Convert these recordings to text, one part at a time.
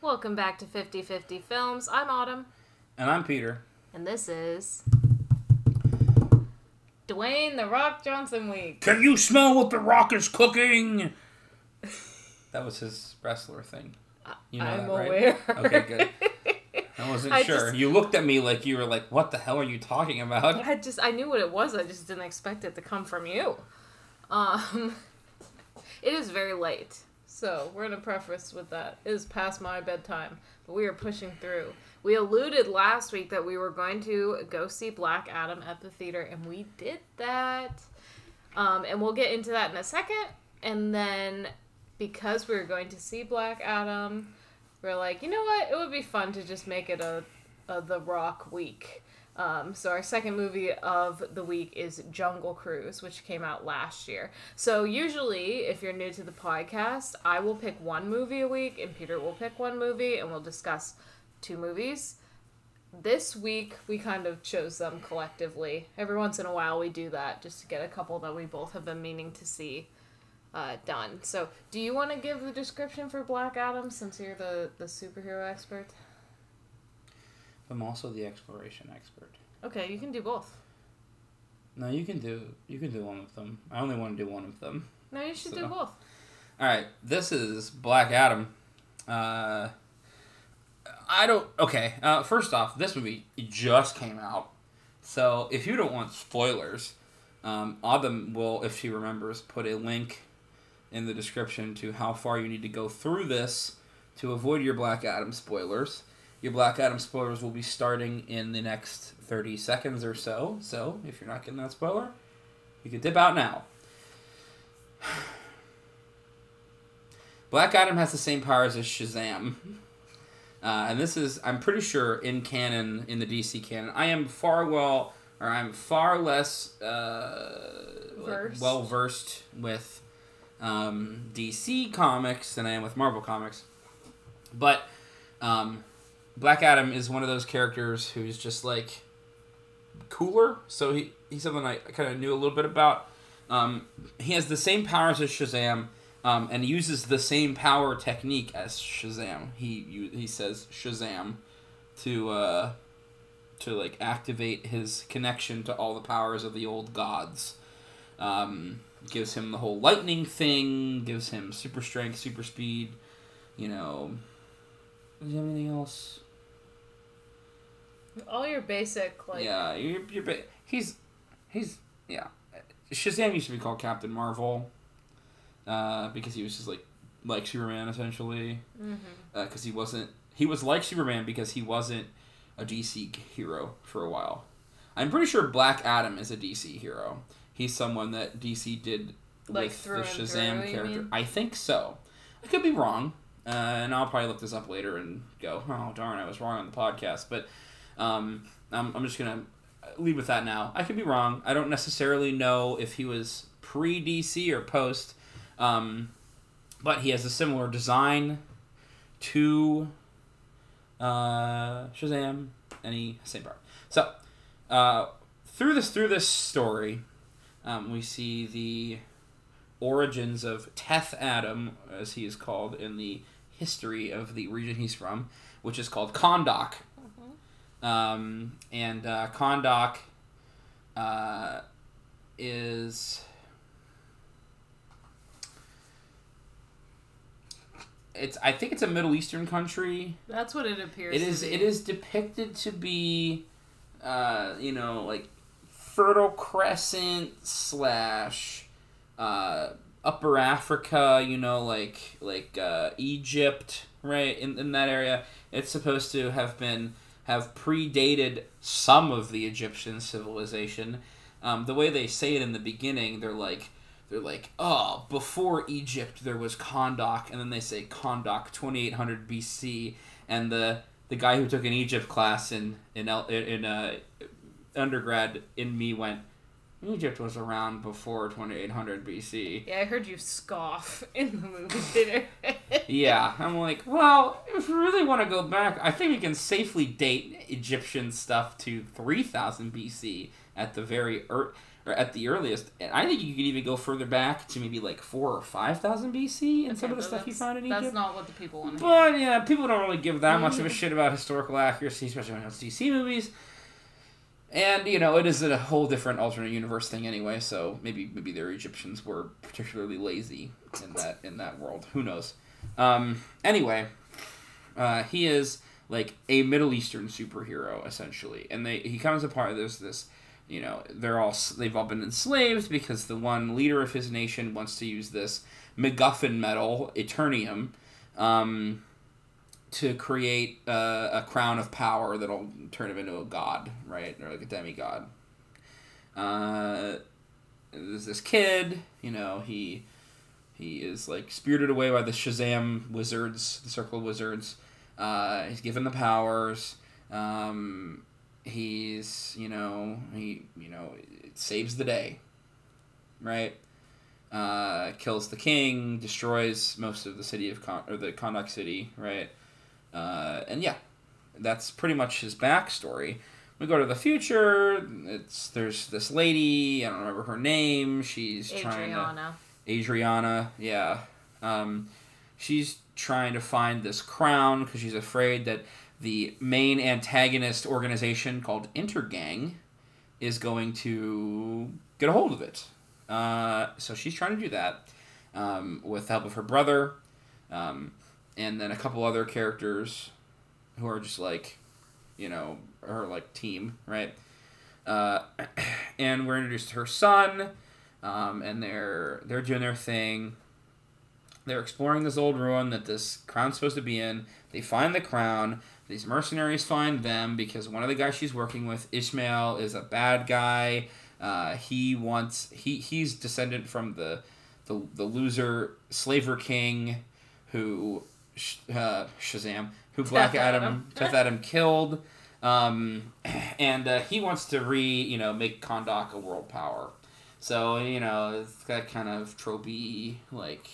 Welcome back to 50 50 Films. I'm Autumn, And I'm Peter. and this is Dwayne The Rock Johnson Week. Can you smell what the rock is cooking? that was his wrestler thing. You know I'm that, right? aware. Okay, good. I wasn't I sure. just- You looked at me like you were like, "What the hell are you talking about?" I just I knew what it was. I just didn't expect it to come from you. Um, it is very late, so we're gonna preface with that. It is past my bedtime, but we are pushing through. We alluded last week that we were going to go see Black Adam at the theater, and we did that. Um, and we'll get into that in a second. And then because we were going to see Black Adam, we're like, you know what? It would be fun to just make it a, a The Rock week. Um, so our second movie of the week is Jungle Cruise, which came out last year. So usually, if you're new to the podcast, I will pick one movie a week, and Peter will pick one movie, and we'll discuss two movies. This week, we kind of chose them collectively. Every once in a while, we do that just to get a couple that we both have been meaning to see uh, done. So, do you want to give the description for Black Adam since you're the, the superhero expert? I'm also the exploration expert. Okay, you can do both. No, you can do you can do one of them. I only want to do one of them. No, you should do both. All right, this is Black Adam. Uh, I don't. Okay, uh, first off, this movie just came out, so if you don't want spoilers, um, Autumn will, if she remembers, put a link in the description to how far you need to go through this to avoid your Black Adam spoilers. Your Black Adam spoilers will be starting in the next 30 seconds or so, so if you're not getting that spoiler, you can dip out now. Black Adam has the same powers as Shazam. Uh, and this is, I'm pretty sure, in canon, in the DC canon. I am far well, or I'm far less uh, Versed. well versed with um, DC comics than I am with Marvel comics. But um, Black Adam is one of those characters who's just like cooler. So he, he's something I kind of knew a little bit about. Um, he has the same powers as Shazam, um, and uses the same power technique as Shazam. He he says Shazam to uh, to like activate his connection to all the powers of the old gods. Um, gives him the whole lightning thing. Gives him super strength, super speed. You know. Is there anything else? All your basic like yeah, you're, you're, ba- he's he's yeah. Shazam used to be called Captain Marvel, uh, because he was just like like Superman essentially. Because he wasn't he was like Superman because he wasn't a DC hero for a while. I'm pretty sure Black Adam is a DC hero. He's someone that DC did Like with the Shazam through, character. I think so. I could be wrong, uh, and I'll probably look this up later and go, "Oh darn, I was wrong on the podcast." But um, I'm, I'm just gonna leave with that now. I could be wrong. I don't necessarily know if he was pre DC or post, um, but he has a similar design to uh, Shazam, he same power. So uh, through this through this story, um, we see the origins of Teth Adam, as he is called in the history of the region he's from, which is called Kahndaq. Um, and uh, Kahndaq uh, is it's I think it's a Middle Eastern country. That's what it appears. It to is be. it is depicted to be, uh, you know, like Fertile Crescent slash uh, Upper Africa. You know, like like uh, Egypt, right in in that area. It's supposed to have been have predated some of the Egyptian civilization. Um, the way they say it in the beginning, they're like they're like, oh, before Egypt there was Kahndaq, and then they say Kahndaq 2800 BC, and the the guy who took an Egypt class in in in uh, undergrad in me went, Egypt was around before 2800 BC. Yeah, I heard you scoff in the movie theater. Yeah, I'm like, well, if we really want to go back, I think we can safely date Egyptian stuff to 3000 BC at the very er- or at the earliest. And I think you could even go further back to maybe like four or five thousand BC and some of the stuff you found in Egypt. That's not what the people want to. But yeah, people don't really give that much of a shit about historical accuracy, especially when it's DC movies. And you know, it is a whole different alternate universe thing anyway. So maybe maybe their Egyptians were particularly lazy in that in that world. Who knows? Um, anyway, uh, he is like a Middle Eastern superhero essentially, and they he comes apart. There's this, you know, they're all they've all been enslaved because the one leader of his nation wants to use this MacGuffin metal, Eternium, um, to create uh, a crown of power that'll turn him into a god, right, or like a demigod. Uh, there's this kid, you know, he he is like spirited away by the Shazam wizards, the Circle of Wizards. Uh, he's given the powers. Um, he's you know he you know it saves the day, right? Uh, kills the king, destroys most of the city of Con- or the Kahndaq city, right? Uh, and yeah, that's pretty much his backstory. We go to the future. It's there's this lady. I don't remember her name. She's trying to Adriana. Adriana, yeah. Um, she's trying to find this crown because she's afraid that the main antagonist organization called Intergang is going to get a hold of it. Uh, so she's trying to do that um, with the help of her brother um, and then a couple other characters who are just like, you know, her like team, right? Uh, and we're introduced to her son um, and they're they're doing their thing. They're exploring this old ruin that this crown's supposed to be in. They find the crown. These mercenaries find them because one of the guys she's working with, Ishmael, is a bad guy. Uh, he wants he he's descendant from the the, the loser slaver king who uh, Shazam who Black Adam. Teth Adam killed. Um, and uh, he wants to re you know make Kahndaq a world power. So you know it's got kind of tropey like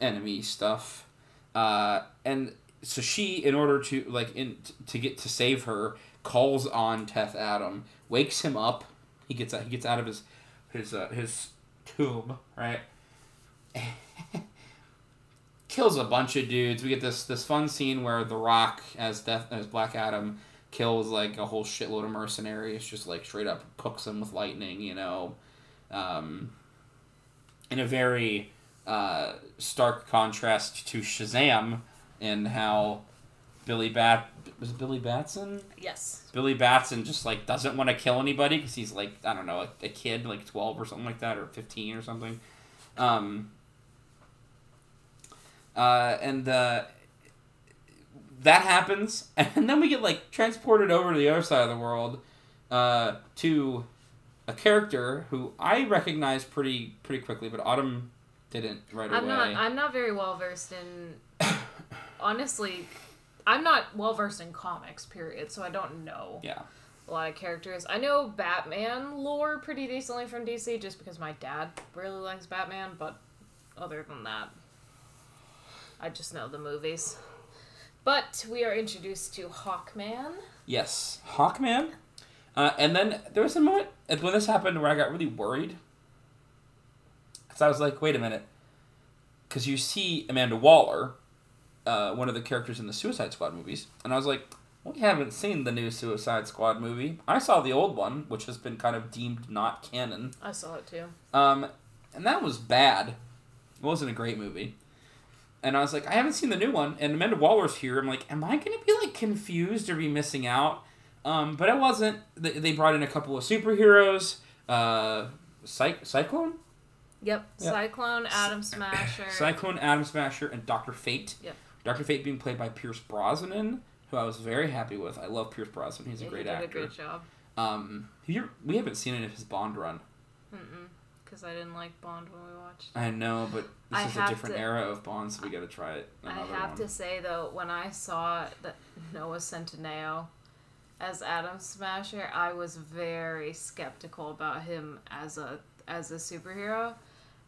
enemy stuff, uh, and so she, in order to like in to get to save her, calls on Teth Adam, wakes him up. He gets out. He gets out of his his uh, his tomb, right? Kills a bunch of dudes. We get this this fun scene where The Rock as Death as Black Adam kills like a whole shitload of mercenaries. Just like straight up cooks them with lightning. You know, um, in a very uh, stark contrast to Shazam and how Billy Bat was it Billy Batson. Yes. Billy Batson just like doesn't want to kill anybody because he's like I don't know a, a kid like twelve or something like that or fifteen or something, um, uh, and uh, that happens and then we get like transported over to the other side of the world uh, to a character who I recognize pretty pretty quickly, but Autumn didn't right I'm away. not. I'm not very well versed in. honestly, I'm not well versed in comics. Period. So I don't know yeah. a lot of characters. I know Batman lore pretty decently from DC, just because my dad really likes Batman. But other than that, I just know the movies. But we are introduced to Hawkman. Yes, Hawkman. Uh, and then there was a moment when this happened where I got really worried. Because I was like, wait a minute. Because you see Amanda Waller, uh, one of the characters in the Suicide Squad movies, and I was like, we haven't seen the new Suicide Squad movie. I saw the old one, which has been kind of deemed not canon. I saw it too. Um, and that was bad. It wasn't a great movie. And I was like, I haven't seen the new one, and Amanda Waller's here. I'm like, am I gonna be like confused or be missing out? Um, but I wasn't. They, they brought in a couple of superheroes. Uh, Cy- Cyclone, Yep. Yeah. Cyclone, Atom Smasher. Cyclone, Atom Smasher, and Doctor Fate. Yep. Doctor Fate being played by Pierce Brosnan, who I was very happy with. I love Pierce Brosnan. He's Yeah, a he great did actor. a great job. Um, we haven't seen any of his Bond run. Mm-mm. Because I didn't like Bond when we watched. It. I know, but this I is a different to- era of Bond, so we got to try it. I have one. to say though, when I saw that Noah Centineo as Atom Smasher, I was very skeptical about him as a as a superhero,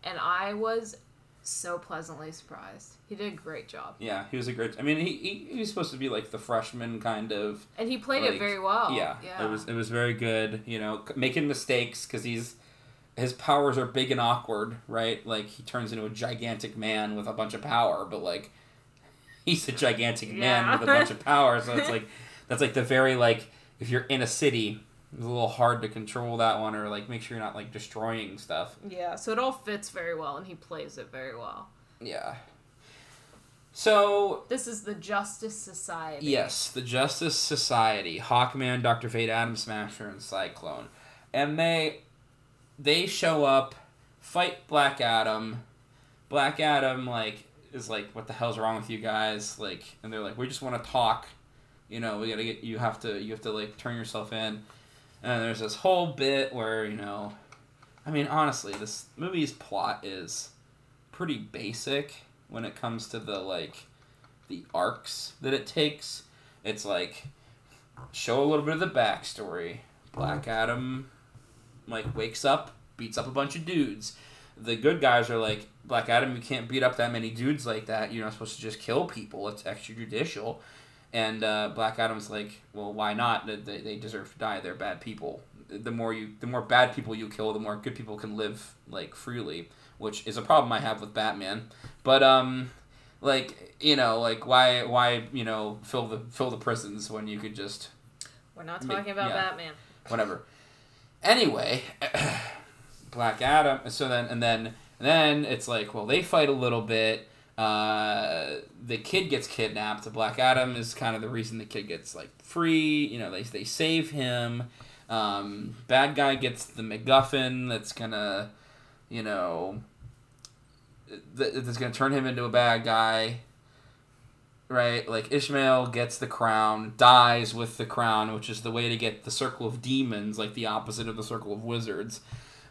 and I was so pleasantly surprised. He did a great job. Yeah, he was a great. I mean, he, he, he was supposed to be like the freshman kind of. And he played Like, it very well. yeah, Yeah. it was it was very good. You know, making mistakes because he's his powers are big and awkward, right? Like he turns into a gigantic man with a bunch of power, but like he's a gigantic man Yeah. with a bunch of power. So it's like that's like the very like if you're in a city, it's a little hard to control that one or like make sure you're not like destroying stuff. Yeah, so it all fits very well, and he plays it very well. Yeah. So This is the Justice Society. Yes, the Justice Society, Hawkman, Doctor Fate, Atom Smasher, and Cyclone, and they they show up, fight Black Adam. Black Adam like is like, what the hell's wrong with you guys? Like, and they're like, we just want to talk. You know, we gotta get you have to you have to like turn yourself in. And there's this whole bit where you know, I mean, honestly, this movie's plot is pretty basic when it comes to the like the arcs that it takes. It's like show a little bit of the backstory. Black Adam like wakes up, beats up a bunch of dudes. The good guys are like, Black Adam, you can't beat up that many dudes like that. You're not supposed to just kill people. It's extrajudicial. And uh, Black Adam's like, well, why not? They- They, deserve to die. They're bad people. The more you, the more bad people you kill, the more good people can live like freely, which is a problem I have with Batman. But um, like you know, like why why you know fill the fill the prisons when you could just We're not talking about yeah. Batman. whatever. Anyway, Black Adam. So then and then and then it's like, well, they fight a little bit. Uh, the kid gets kidnapped. Black Adam is kind of the reason the kid gets like free. You know, they they save him. Um, bad guy gets the MacGuffin that's gonna, you know, th- that's gonna turn him into a bad guy. Right, like Ishmael gets the crown, dies with the crown, which is the way to get the circle of demons, like the opposite of the circle of wizards,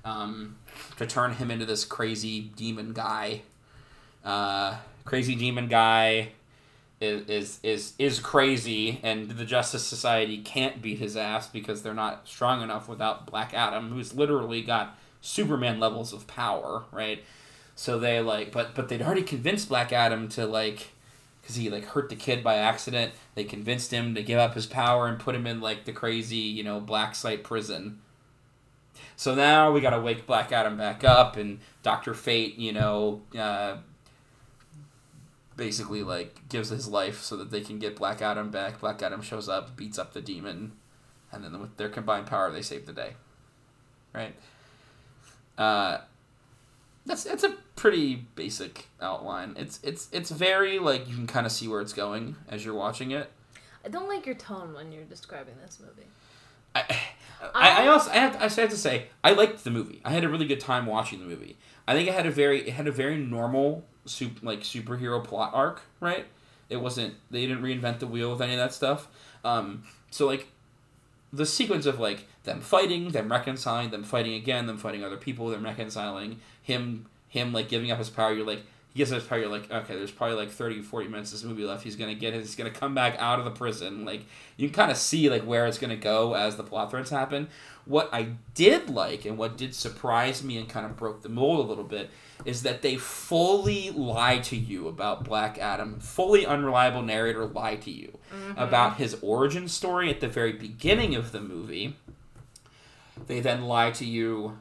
um, to turn him into this crazy demon guy. Uh, crazy demon guy is, is is is crazy, and the Justice Society can't beat his ass because they're not strong enough without Black Adam, who's literally got Superman levels of power, right? So they like, but but they'd already convinced Black Adam to like, because he like hurt the kid by accident. They convinced him to give up his power and put him in like the crazy, you know, black site prison. So now we gotta wake Black Adam back up, and Doctor Fate, you know, uh, basically like gives his life so that they can get Black Adam back. Black Adam shows up, beats up the demon, and then with their combined power, they save the day. Right. Uh, that's it's a pretty basic outline. It's it's it's very like you can kind of see where it's going as you're watching it. I don't like your tone when you're describing this movie. I, I, I also I have, to, I have to say I liked the movie. I had a really good time watching the movie. I think it had a very it had a very normal sup, like superhero plot arc, right? It wasn't they didn't reinvent the wheel with any of that stuff. Um, so like the sequence of like them fighting, them reconciling, them fighting again, them fighting other people, them reconciling, him him like giving up his power. You're like he gives up his power. You're like okay, there's probably like 30, 40 minutes of this movie left. He's gonna get his, he's gonna come back out of the prison. Like you can kind of see like where it's gonna go as the plot threads happen. What I did like and what did surprise me and kind of broke the mold a little bit is that they fully lie to you about Black Adam. Fully unreliable narrator lie to you about his origin story at the very beginning of the movie. They then lie to you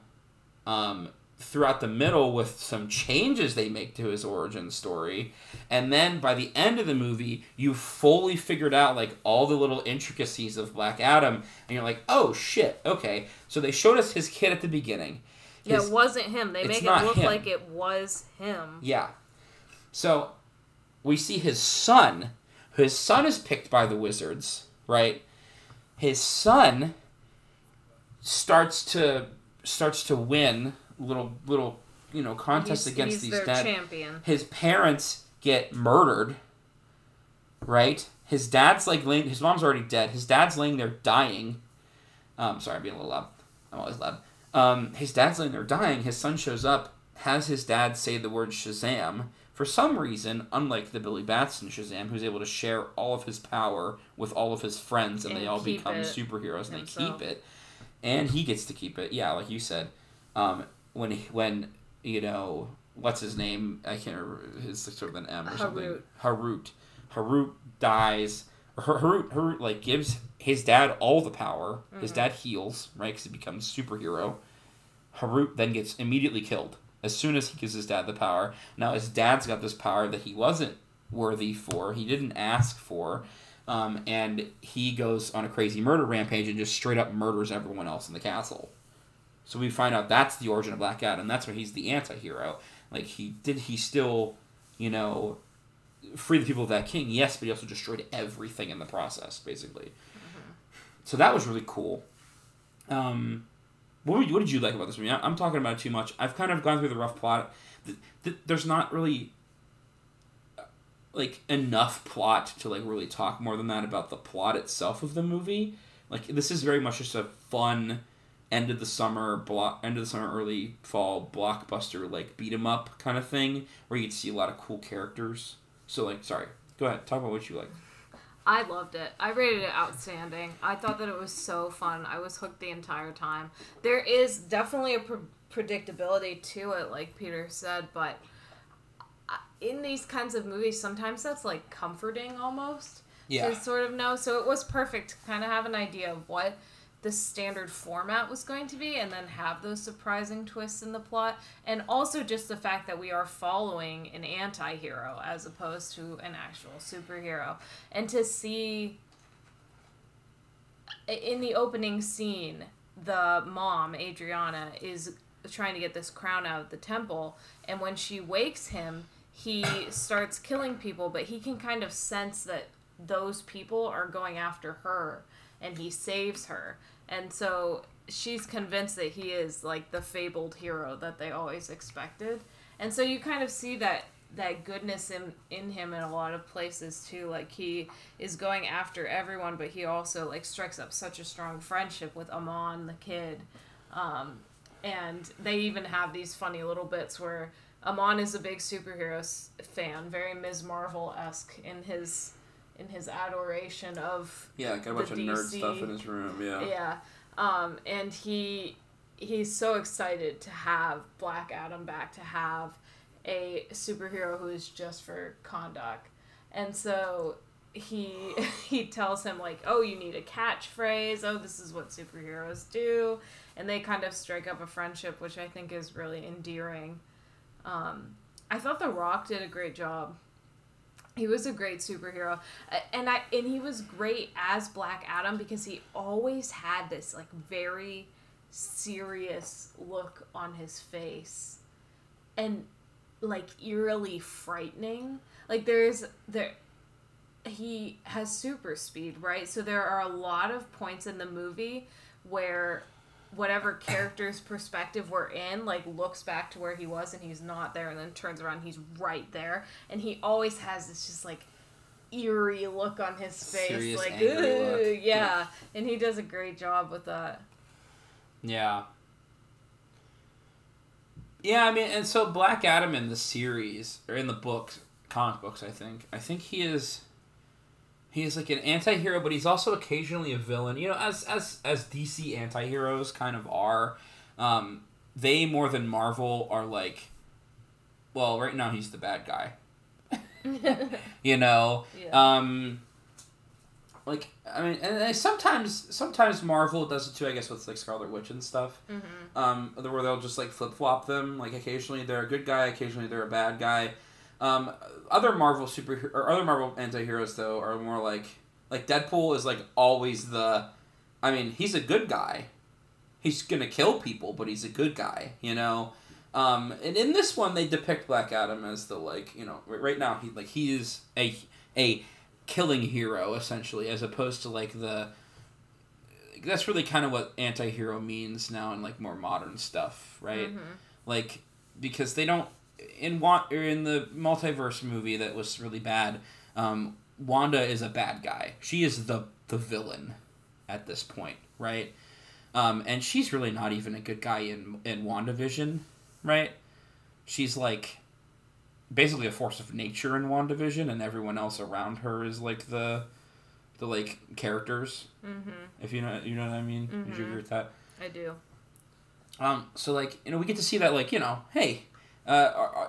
um, throughout the middle with some changes they make to his origin story. And then by the end of the movie, you fully figured out like all the little intricacies of Black Adam. And you're like, oh shit, okay. So they showed us his kid at the beginning. Yeah, it wasn't him. They make it look him. like it was him. Yeah. So we see his son. His son is picked by the wizards, right? His son starts to starts to win little little you know contests He's- against he's these dad. champion. His parents get murdered, right? His dad's like laying. His mom's already dead. His dad's laying there dying. Um, sorry, I'm being a little loud. I'm always loud. Um, his dad's laying there dying. His son shows up, has his dad say the word Shazam. For some reason, unlike the Billy Batson Shazam, who's able to share all of his power with all of his friends, and, And they all become superheroes, and himself. they keep it, and he gets to keep it. Yeah, like you said, um, when he, when you know what's his name? I can't remember. His sort of an M or something. Hurut. Hurut. Hurut dies. Hurut, Hurut like gives his dad all the power. His dad heals, right? Because he becomes superhero. Hurut then gets immediately killed as soon as he gives his dad the power. Now his dad's got this power that he wasn't worthy for. He didn't ask for. Um, and he goes on a crazy murder rampage and just straight up murders everyone else in the castle. So we find out that's the origin of Black Adam. That's why he's the anti-hero. Like he did he still, you know, free the people of that king? Yes, but he also destroyed everything in the process, basically. So that was really cool. Um, what, you- what did you like about this movie? I- I'm talking about it too much. I've kind of gone through the rough plot. Th- th- There's not really like enough plot to like really talk more than that about the plot itself of the movie. Like this is very much just a fun end of the summer block end of the summer early fall blockbuster like beat 'em up kind of thing where you'd see a lot of cool characters. So like sorry, go ahead talk about what you like. I loved it. I rated it outstanding. I thought that it was so fun. I was hooked the entire time. There is definitely a pre- predictability to it, like Peter said, but uh, in these kinds of movies, sometimes that's like comforting almost to sort of know. So it was perfect to kind of have an idea of what the standard format was going to be and then have those surprising twists in the plot. And also just the fact that we are following an anti-hero as opposed to an actual superhero. And to see in the opening scene the mom adriana is trying to get this crown out of the temple. And when she wakes him he starts killing people but he can kind of sense that those people are going after her and he saves her. And so she's convinced that he is like the fabled hero that they always expected. And so you kind of see that that goodness in in him in a lot of places too. Like he is going after everyone but he also like strikes up such a strong friendship with amon the kid. Um, and they even have these funny little bits where amon is a big superhero fan very ms. Marvel esque in his in his adoration of Yeah, got a bunch of nerd DC. stuff in his room. Yeah. yeah. Um, and he he's so excited to have Black Adam back, to have a superhero who is just for Kahndaq. And so he he tells him like, "Oh, you need a catchphrase. Oh, this is what superheroes do." And they kind of strike up a friendship, which I think is really endearing. Um, I thought The Rock did a great job. He was a great superhero, and I and he was great as Black Adam because he always had this like very serious look on his face, and like eerily frightening. Like there's there, he has super speed, right? So there are a lot of points in the movie where whatever character's perspective we're in like looks back to where he was and he's not there and then turns around he's right there and he always has this just like eerie look on his face Serious, like look. yeah and he does a great job with that Yeah. Yeah, I mean, and so Black Adam in the series or in the books, comic books, I think. I think he is he is like an anti-hero, but he's also occasionally a villain. You know, as as as DC anti-heroes kind of are. Um they more than Marvel are like well, right now he's the bad guy. you know, yeah um, like I mean, and, and sometimes sometimes Marvel does it too. I guess with like Scarlet Witch and stuff. mm-hmm. Um, where they'll just like flip flop them. Like occasionally they're a good guy, occasionally they're a bad guy. Um, other Marvel super or other Marvel anti-heroes though are more like like Deadpool is like always the. I mean, he's a good guy. He's gonna kill people, but he's a good guy. You know. Um, and in this one, they depict Black Adam as the like you know right now he like he is a a killing hero essentially, as opposed to like the. That's really kind of what anti-hero means now in like more modern stuff, right? Mhm. Like because they don't in Wa- or in the multiverse movie that was really bad. Um, Wanda is a bad guy. She is the the villain at this point, right? Um, and she's really not even a good guy in in WandaVision, right? She's like basically a force of nature in WandaVision, and everyone else around her is like the the like characters. Mm-hmm. If you know you know what I mean. Would you Mhm. agree with that? I do. Um, so like you know we get to see that like you know hey, Uh,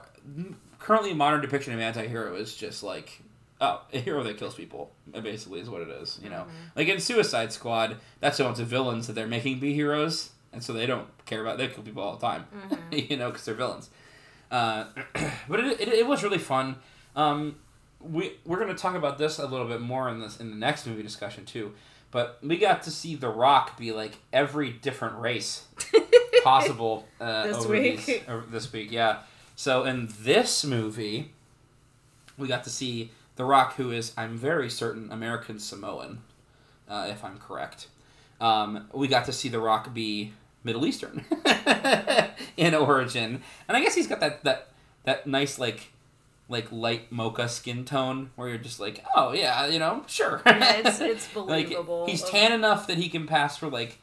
currently, modern depiction of anti-hero is just like oh, a hero that kills people. Basically, is what it is. You know, like in Suicide Squad, that's a bunch of villains that they're making be heroes, and so they don't care about they kill people all the time. you know, because they're villains. Uh, but it, it, it was really fun. Um, we we're gonna talk about this a little bit more in this in the next movie discussion too. But we got to see The Rock be like every different race possible uh, This week. these- or this week. Yeah. So in this movie, we got to see The Rock, who is I'm very certain American Samoan, uh, if I'm correct. Um, we got to see The Rock be Middle Eastern in origin, and I guess he's got that that that nice like like light mocha skin tone where you're just like, oh yeah, you know, sure. Yeah, it's it's like believable. he's tan enough that he can pass for like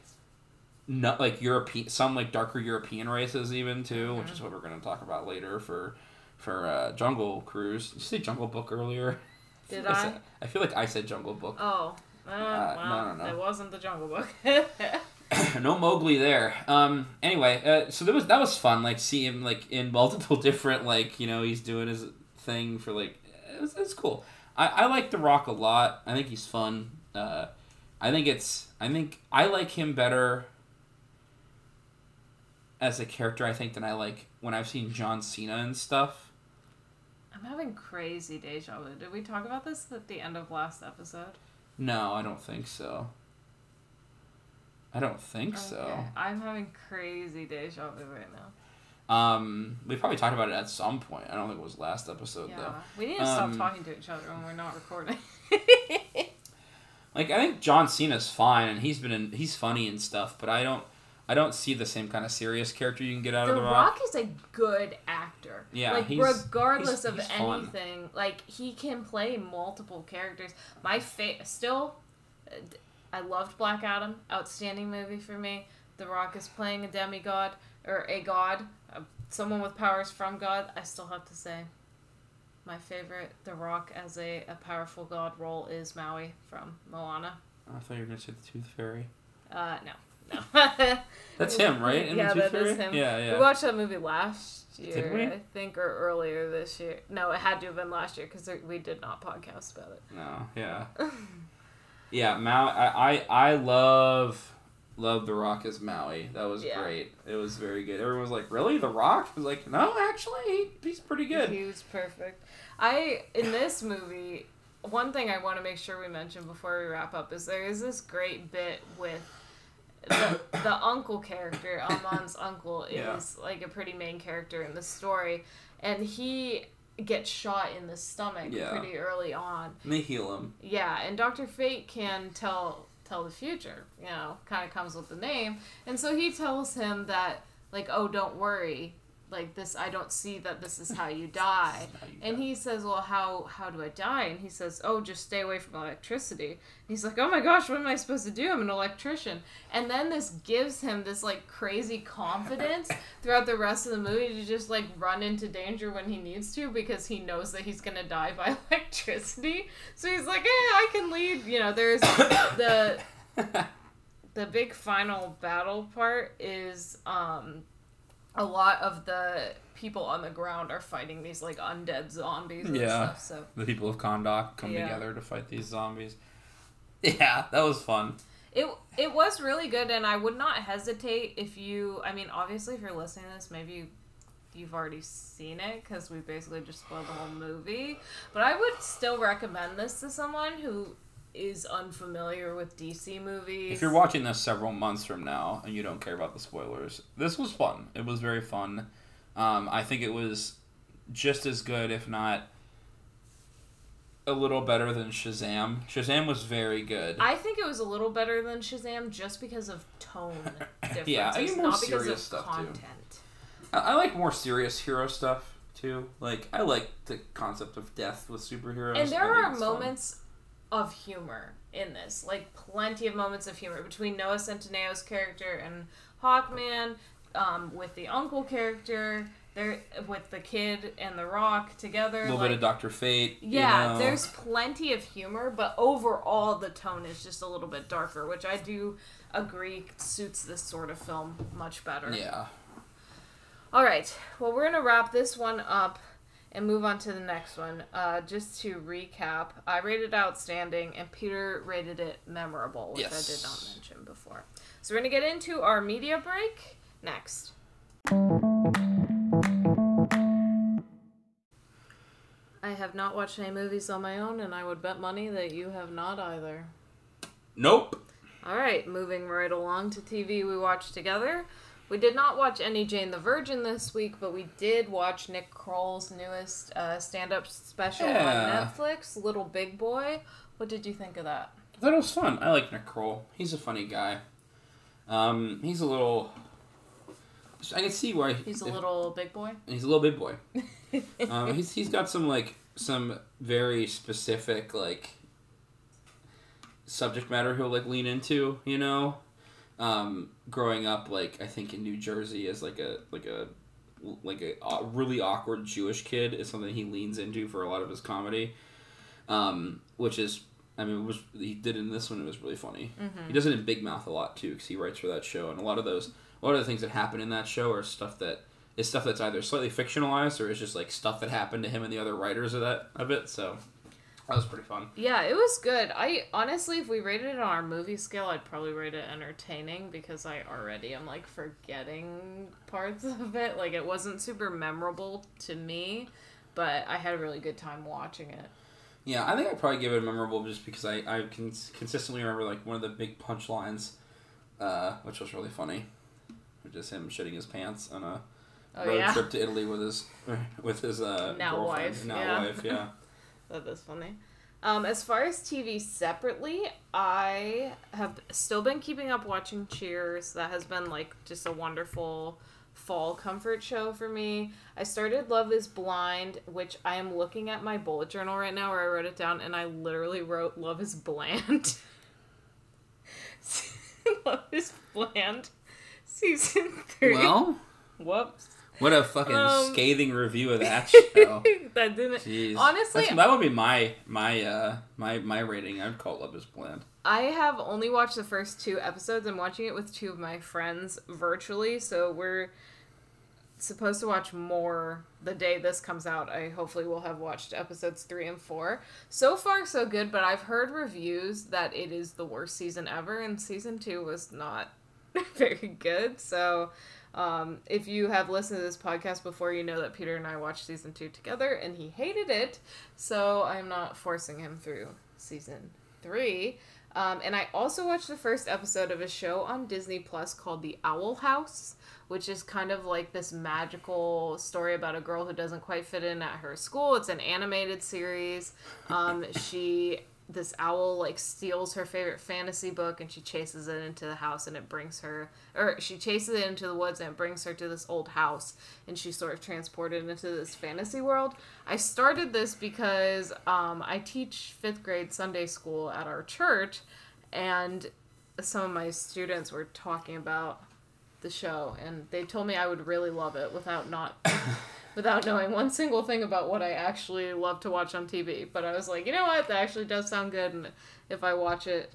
not like European some like darker European races even too, which is what we're gonna talk about later for for uh, Jungle Cruise. Did you say Jungle Book earlier? Did I I? said- I feel like I said Jungle Book. Oh. Uh, Uh, well, no, no. It wasn't the Jungle Book. no Mowgli there. Um. Anyway, uh, so that was that was fun. Like see him like in multiple different like you know he's doing his thing for like it's, it's cool. I I like The Rock a lot. I think he's fun. Uh, I think it's I think I like him better as a character. I think than I like when I've seen John Cena and stuff. I'm having crazy deja vu. Did we talk about this at the end of last episode? No, I don't think so. I don't think so. I'm having crazy deja vu right now. Um, we probably talked about it at some point. I don't think it was last episode though. Yeah. We need to stop Um, talking to each other when we're not recording. Like I think John Cena's fine and he's been in, he's funny and stuff, but I don't I don't see the same kind of serious character you can get out The of the Rock. The Rock is a good actor. Yeah, like he's- regardless he's- of he's fun. anything, like he can play multiple characters. My fa- still, I loved Black Adam. Outstanding movie for me. The Rock is playing a demigod or a god, uh, someone with powers from God. I still have to say, my favorite The Rock as a, a powerful god role is Maui from Moana. I thought you were gonna say the Tooth Fairy. Uh, no, no. That's him, right? In yeah, that is him. Yeah, yeah. We watched that movie last year? I think, or earlier this year. No, it had to have been last year because we did not podcast about it. No, yeah. yeah, Maui I, I I love love The Rock as Maui. That was Yeah. great. It was very good. Everyone was like, Really? The Rock? I was like, No, actually he's pretty good. He was perfect. I in this movie, one thing I want to make sure we mention before we wrap up is there is this great bit with the, the uncle character, Amon's uncle, is Yeah. like a pretty main character in the story, and he gets shot in the stomach Yeah. pretty early on. And they heal him. Yeah, and Doctor Fate can tell tell the future. You know, kind of comes with the name, and so he tells him that like, oh, don't worry, like this, I don't see that this is how you die. How you And die. he says, well, how how do I die? And he says, oh, just stay away from electricity. And he's like, oh my gosh, what am I supposed to do? I'm an electrician. And then this gives him this like crazy confidence throughout the rest of the movie to just like run into danger when he needs to because he knows that he's gonna die by electricity. So he's like, eh, I can lead. You know, there's the the big final battle part is um a lot of the people on the ground are fighting these like undead zombies and Yeah. stuff. So the people of Kahndaq come Yeah. together to fight these zombies. Yeah, that was fun. it it was really good, and I would not hesitate if you. I mean, obviously, if you're listening to this, maybe you, you've already seen it because we basically just spoiled the whole movie. But I would still recommend this to someone who is unfamiliar with DC movies. If you're watching this several months from now and you don't care about the spoilers, this was fun. It was very fun. Um, I think it was just as good, if not a little better than Shazam. Shazam was very good. I think it was a little better than Shazam just because of tone differences, Yeah, I get more not because serious of stuff, too. I, I like more serious hero stuff too. Like I like the concept of death with superheroes. And there are moments of humor in this, like plenty of moments of humor between Noah Centineo's character and Hawkman, um, with the uncle character, there with the kid and the Rock together. a little like, bit of Doctor Fate. you yeah, know. there's plenty of humor, but overall the tone is just a little bit darker, which I do agree suits this sort of film much better. yeah. All right. Well, we're gonna wrap this one up and move on to the next one. Uh, just to recap, I rated outstanding, and Peter rated it memorable, which I did not mention before. So we're gonna get into our media break next. I have not watched any movies on my own, and I would bet money that you have not either. Nope. All right, moving right along to TV we watched together. We did not watch any Jane the Virgin this week, but we did watch Nick Kroll's newest uh, stand-up special Yeah. on Netflix, Little Big Boy. What did you think of that? I thought it was fun. I like Nick Kroll. He's a funny guy. Um, he's a little. I can see why He's a if- little big boy. He's a little big boy. um, he's he's got some like some very specific like subject matter he'll like lean into. You know, um, growing up like I think in New Jersey as like a like a like a uh, really awkward Jewish kid is something he leans into for a lot of his comedy. Um, which is I mean, was he did in this one. It was really funny. He does it in Big Mouth a lot too, because he writes for that show, and a lot of those, a lot of the things that happen in that show are stuff that is stuff that's either slightly fictionalized or is just like stuff that happened to him and the other writers of that of it. So that was pretty fun. Yeah, it was good. I honestly, if we rated it on our movie scale, I'd probably rate it entertaining because I already am like forgetting parts of it. Like it wasn't super memorable to me, but I had a really good time watching it. Yeah, I think I'd probably give it a memorable just because I I can consistently remember like one of the big punchlines, uh, which was really funny, which is him shitting his pants on a Oh road yeah, trip to Italy with his with his uh, Now girlfriend. wife, now yeah. wife, yeah. that is funny. Um, as far as TV separately, I have still been keeping up watching Cheers. That has been like just a wonderful fall comfort show for me. I started Love is Blind, which I am looking at my bullet journal right now where I wrote it down and I literally wrote Love is Bland. Love is Bland. Season 3. Well, whoops. What a fucking Um, scathing review of that show. that didn't Jeez. Honestly- That's- that would be my my uh my my rating. I'd call Love Is Blind. I have only watched the first two episodes. I'm watching it with two of my friends virtually, so we're supposed to watch more the day this comes out. I hopefully will have watched episodes three and four. So far, so good, but I've heard reviews that it is the worst season ever, and season two was not very good. So, um, if you have listened to this podcast before, you know that Peter and I watched season two together, and he hated it. So I'm not forcing him through season three. Um, and I also watched the first episode of a show on Disney Plus called The Owl House, which is kind of like this magical story about a girl who doesn't quite fit in at her school. It's an animated series. Um, she this owl like steals her favorite fantasy book and she chases it into the house and it brings her or she chases it into the woods and it brings her to this old house and she's sort of transported into this fantasy world. I started this because um, i teach fifth grade sunday school at our church and some of my students were talking about the show and they told me i would really love it without not without knowing one single thing about what I actually love to watch on TV. But I was like, you know what? That actually does sound good, and if I watch it,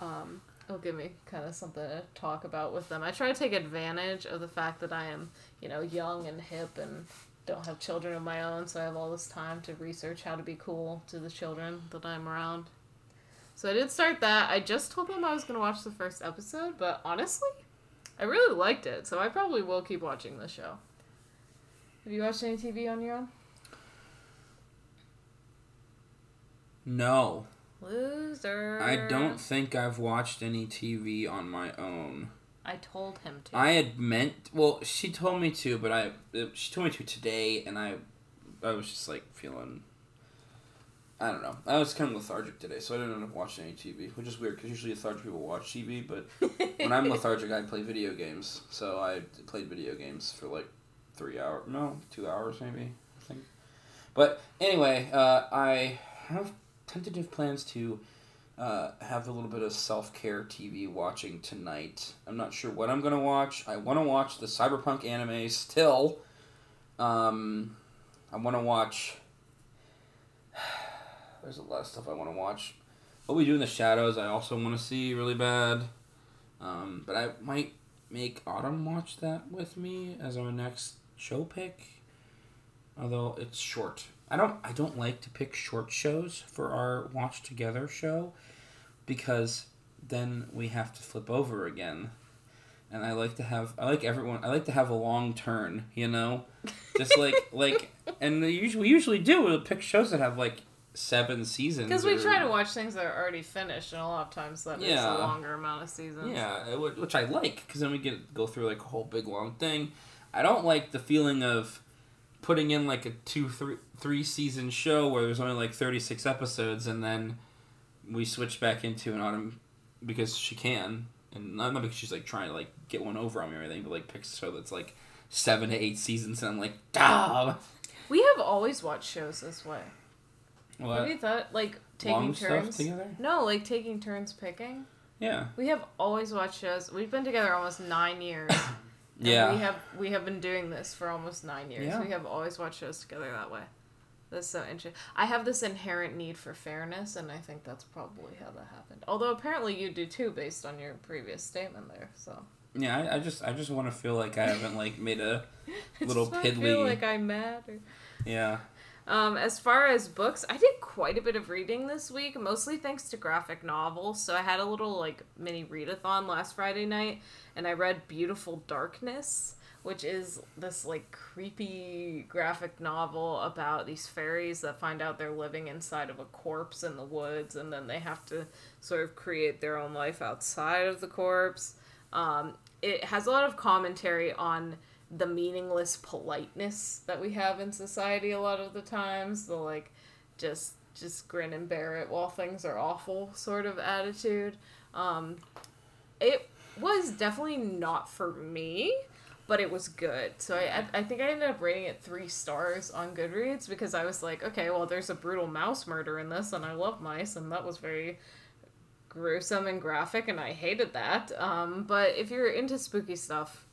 um, it'll give me kind of something to talk about with them. I try to take advantage of the fact that I am, you know, young and hip and don't have children of my own, so I have all this time to research how to be cool to the children that I'm around. So I did start that. I just told them I was going to watch the first episode, but honestly, I really liked it, so I probably will keep watching the show. Have you watched any TV on your own? No, Loser. I don't think I've watched any TV on my own. I told him to. I had meant. Well, she told me to, but I she told me to today, and I I was just like feeling. I don't know. I was kind of lethargic today, so I didn't end up watching any TV, which is weird because usually lethargic people watch TV, but when I'm lethargic, I play video games. So I played video games for like three hours, no, two hours maybe, I think. But anyway, uh, I have tentative plans to uh, have a little bit of self care TV watching tonight. I'm not sure what I'm gonna watch. I want to watch the cyberpunk anime still. Um, I want to watch. There's a lot of stuff I want to watch. What we do in the shadows, I also want to see really bad. Um, but I might make Autumn watch that with me as our next show pick. Although it's short. I don't I don't like to pick short shows for our watch together show because then we have to flip over again. And I like to have I like everyone I like to have a long turn, you know? Just like like and we usually, we usually do we'll pick shows that have like seven seasons. Because we or- try to watch things that are already finished, and a lot of times that makes Yeah. a longer amount of seasons. Yeah, it would- which I like because then we get go through like a whole big long thing. I don't like the feeling of putting in like a two three three season show where there's only like thirty six episodes and then we switch back into an autumn because she can and not, not because she's like trying to like get one over on me or anything, but like picks a show that's like seven to eight seasons and I'm like, ah. We have always watched shows this way. Have What? you thought like taking Long turns? together? No, like taking turns picking. Yeah. We have always watched shows. We've been together almost nine years. and Yeah. We have we have been doing this for almost nine years. Yeah. We have always watched shows together that way. That's so interesting. I have this inherent need for fairness, and I think that's probably how that happened. Although apparently you do too, based on your previous statement there. So Yeah, I, I just I just want to feel like I haven't like made a Little piddly- Feel like I'm mad. Or... yeah. Um, as far as books, I did quite a bit of reading this week, mostly thanks to graphic novels. So I had a little like mini readathon last Friday night, and I read Beautiful Darkness, which is this like creepy graphic novel about these fairies that find out they're living inside of a corpse in the woods, and then they have to sort of create their own life outside of the corpse. Um, it has a lot of commentary on the meaningless politeness that we have in society a lot of the times the like just just grin and bear it while things are awful sort of attitude. Um it was definitely not for me but it was good. So I, I think i ended up rating it three stars on goodreads because i was like okay well there's a brutal mouse murder in this and i love mice and that was very gruesome and graphic and i hated that. Um but if you're into spooky stuff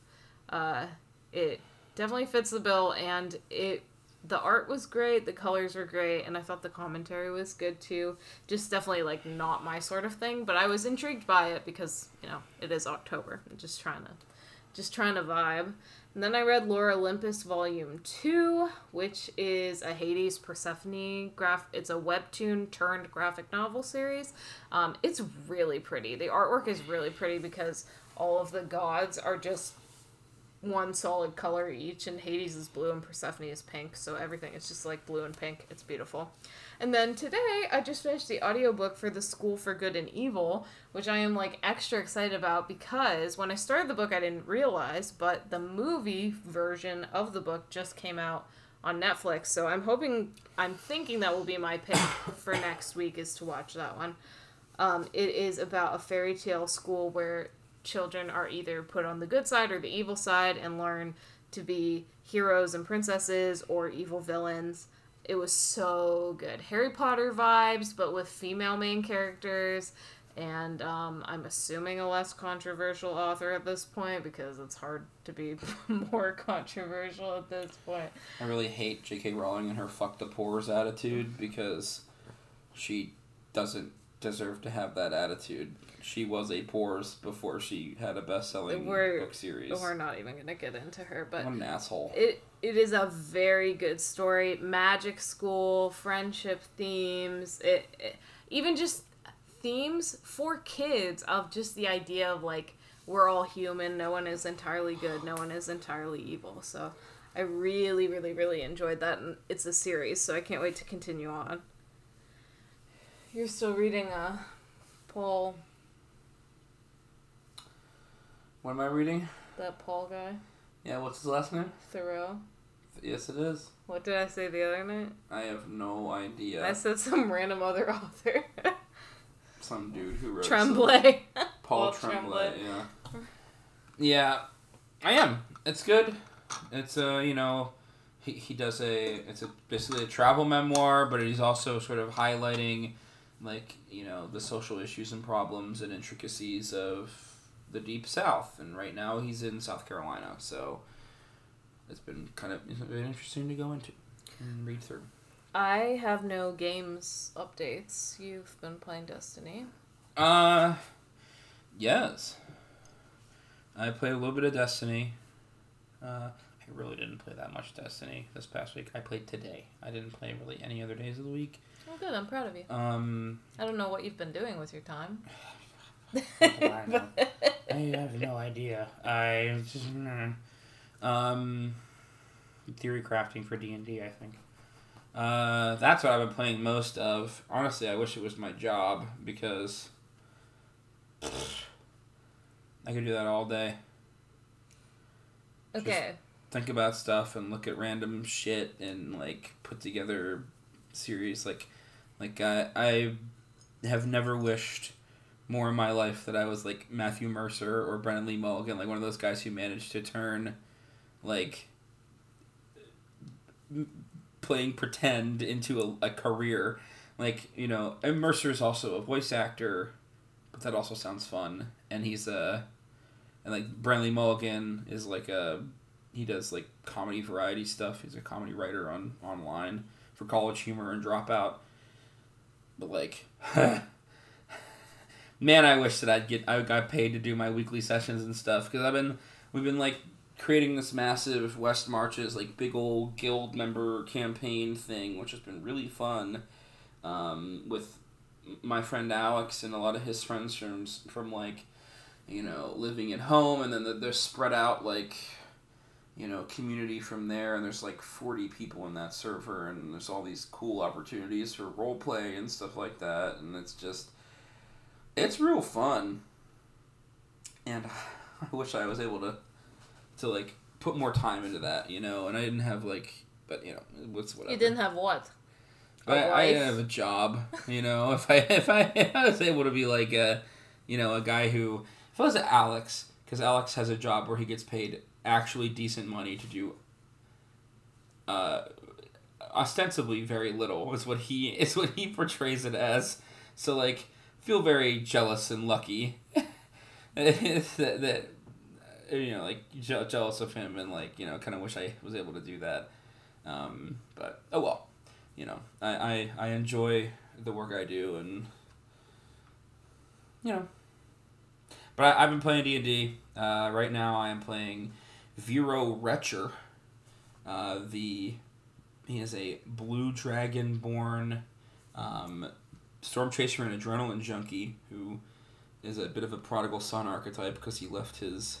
uh it definitely fits the bill and it the art was great the colors were great and i thought the commentary was good too. Just definitely like not my sort of thing but i was intrigued by it because you know it is october. I'm just trying to just trying to vibe. And then i read Lore Olympus volume 2 which is a hades persephone graph it's a webtoon turned graphic novel series. Um, it's really pretty. The artwork is really pretty because all of the gods are just one solid color each, and Hades is blue and Persephone is pink, so everything is just like blue and pink. It's beautiful. And then today, I just finished the audiobook for The School for Good and Evil, which I am like extra excited about because when I started the book, I didn't realize, but the movie version of the book just came out on Netflix, so I'm hoping, I'm thinking that will be my pick for next week is to watch that one. Um, it is about a fairy tale school where children are either put on the good side or the evil side and learn to be heroes and princesses or evil villains. It was so good. Harry Potter vibes, but with female main characters. And um, I'm assuming a less controversial author at this point because it's hard to be more controversial at this point. I really hate J.K. Rowling and her fuck the pores attitude because she doesn't deserve to have that attitude. She was a pores before she had a best selling We're- book series. We're not even gonna get into her, but what an asshole. it it is a very good story magic school friendship themes it, it even just themes for kids of just the idea of like we're all human no one is entirely good no one is entirely evil so i really really really enjoyed that and it's a series so i can't wait to continue on you're still reading uh paul what am I reading? that paul guy Yeah, what's his last name? Theroux Yes, it is. what did i say the other night I have no idea. i said some random other author Some dude who wrote Tremblay. Paul Paul Tremblay, Tremblay. yeah. Yeah, I am. It's good. It's a you know, he, he does a it's a basically a travel memoir, but he's also sort of highlighting like you know the social issues and problems and intricacies of the deep south. And right now he's in South Carolina, so it's been kind of it's been interesting to go into and read through. I have no games updates. You've been playing Destiny. Uh, yes. I played a little bit of Destiny. Uh, I really didn't play that much Destiny this past week. I played today. I didn't play really any other days of the week. Good. I'm proud of you. Um, I don't know what you've been doing with your time. I know. I have no idea. I just um, theory crafting for D and D. I think. Uh, that's what I've been playing most of. Honestly, I wish it was my job because I could do that all day. Okay. Think about stuff and look at random shit and like put together series like like I I have never wished more in my life that I was like Matthew Mercer or Brennan Lee Mulligan, like one of those guys who managed to turn like playing pretend into a, a career. Like, you know, and Mercer is also a voice actor, but that also sounds fun. And he's a, and like Brennan Lee Mulligan is like a, he does like comedy variety stuff. He's a comedy writer on online for College Humor and Dropout. But like, man, I wish that I'd get I got paid to do my weekly sessions and stuff because I've been we've been like creating this massive West Marches like big old guild member campaign thing, which has been really fun. Um, with my friend Alex and a lot of his friends from from like you know living at home, and then they're spread out like you know community from there and there's like 40 people in that server and there's all these cool opportunities for role play and stuff like that and it's just it's real fun and i wish i was able to to like put more time into that you know and i didn't have like but you know what's whatever You didn't have what? I, I wife? have a job, you know. If I if I, if I was able to be like a, you know, a guy who if I was Alex, because Alex has a job where he gets paid actually decent money to do. Uh, ostensibly very little is what he is what he portrays it as. So like, feel very jealous and lucky that, that you know like je- jealous of him and like you know kind of wish I was able to do that. Um, but oh well you know, I, I, I enjoy the work I do, and you know. But I, I've been playing D and D. Uh, right now, I am playing Vero Retcher. Uh, the he is a blue dragon born um, storm chaser and adrenaline junkie who is a bit of a prodigal son archetype because he left his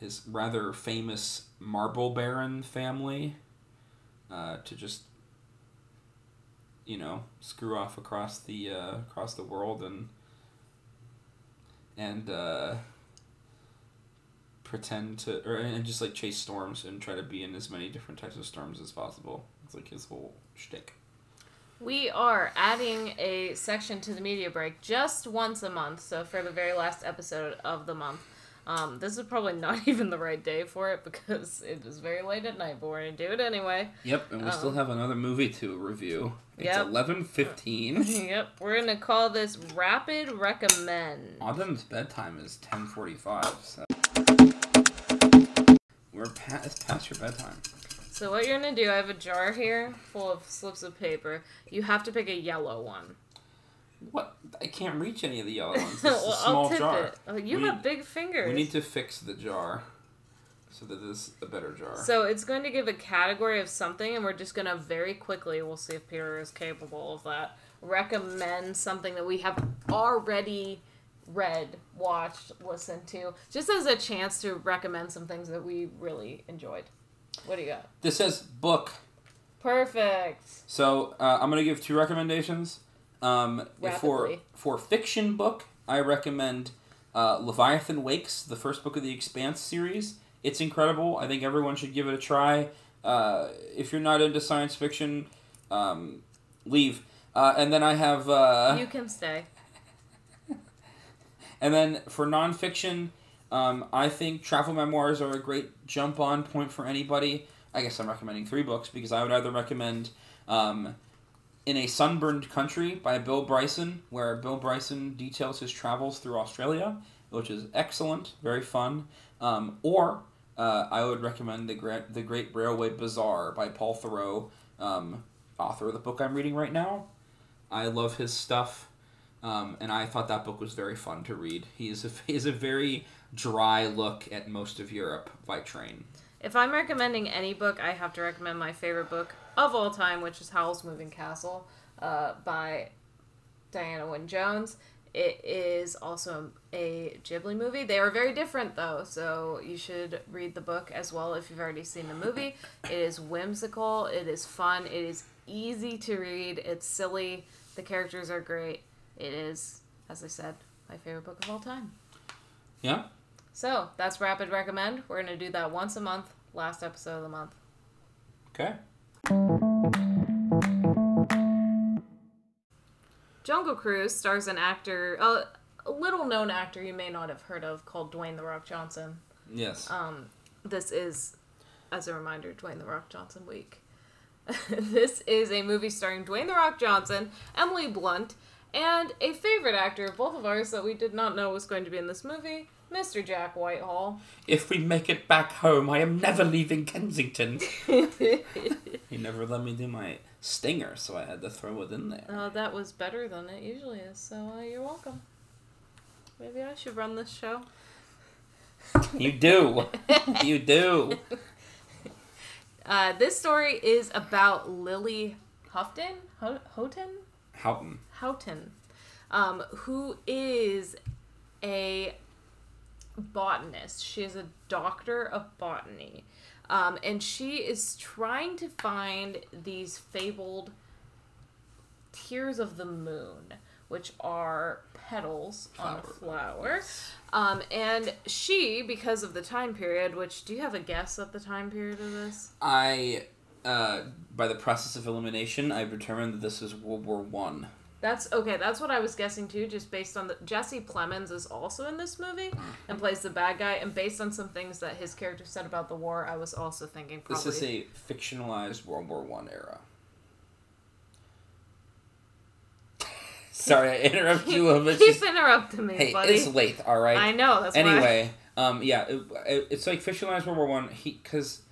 his rather famous marble baron family uh, to just you know screw off across the uh, across the world and and uh, pretend to or and just like chase storms and try to be in as many different types of storms as possible. It's like his whole shtick. We are adding a section to the media break just once a month. So for the very last episode of the month, um, this is probably not even the right day for it because it is very late at night. But we're gonna do it anyway. Yep, and we still Um, have another movie to review. It's Yep. eleven fifteen. yep, we're gonna call this rapid recommend. Autumn's bedtime is ten forty five. So we're past, it's past your bedtime. So what you're gonna do? I have a jar here full of slips of paper. You have to pick a yellow one. What? I can't reach any of the yellow ones. This well, is a small I'll tip jar. it. Oh, you We have need- big fingers. We need to fix the jar so that this is a better jar. So it's going to give a category of something, and we're just going to very quickly, we'll see if Peter is capable of that, recommend something that we have already read, watched, listened to, just as a chance to recommend some things that we really enjoyed. What do you got? this says book. Perfect. So uh, I'm gonna give two recommendations. Um, for for fiction book, I recommend uh, Leviathan Wakes, the first book of the Expanse series. It's incredible. I think everyone should give it a try. Uh, if you're not into science fiction, um, leave. Uh, and then I have uh, you can stay. And then for nonfiction, um, I think travel memoirs are a great jump on point for anybody. I guess I'm recommending three books because I would either recommend um, In a Sunburned Country by Bill Bryson, where Bill Bryson details his travels through Australia, which is excellent, very fun. Um, or uh, I would recommend the Great, the Great Railway Bazaar by Paul Theroux, um, author of the book I'm reading right now. I love his stuff. Um, and I thought that book was very fun to read. He is a, he is a very dry look at most of Europe by train. If I'm recommending any book, I have to recommend my favorite book of all time, which is Howl's Moving Castle uh, by Diana Wynne Jones. It is also a Ghibli movie. They are very different, though, so you should read the book as well if you've already seen the movie. It is whimsical, it is fun, it is easy to read, it's silly, the characters are great. It is, as I said, my favorite book of all time. Yeah. So that's Rapid Recommend. We're going to do that once a month, last episode of the month. Okay. Jungle Cruise stars an actor, a, a little known actor you may not have heard of, called Dwayne The Rock Johnson. Yes. Um, this is, as a reminder, Dwayne The Rock Johnson week. this is a movie starring Dwayne The Rock Johnson, Emily Blunt, and a favorite actor of both of ours that we did not know was going to be in this movie, Mr. Jack Whitehall. if we make it back home, I am never leaving Kensington. he never let me do my stinger, so I had to throw it in there. Uh, that was better than it usually is, so uh, you're welcome. Maybe I should run this show. You do. you do. Uh, this story is about Lily Houghton, Ho- Houghton, Houghton. Houghton, um, who is a botanist. She is a doctor of botany, um, and she is trying to find these fabled tears of the moon, which are petals on a Flower. flower. Um, and she, because of the time period, which do you have a guess at the time period of this? I, uh, by the process of elimination, I've determined that this is World War One. That's okay. That's what I was guessing too, just based on the Jesse Plemons is also in this movie and plays the bad guy, and based on some things that his character said about the war, I was also thinking probably. This is a fictionalized World War One era. Sorry, I interrupted you a little bit. Keep Just- interrupting me, hey, buddy. it's late. All right. I know. That's why. anyway, um, yeah, it, it- it's like fictionalized World War One. He because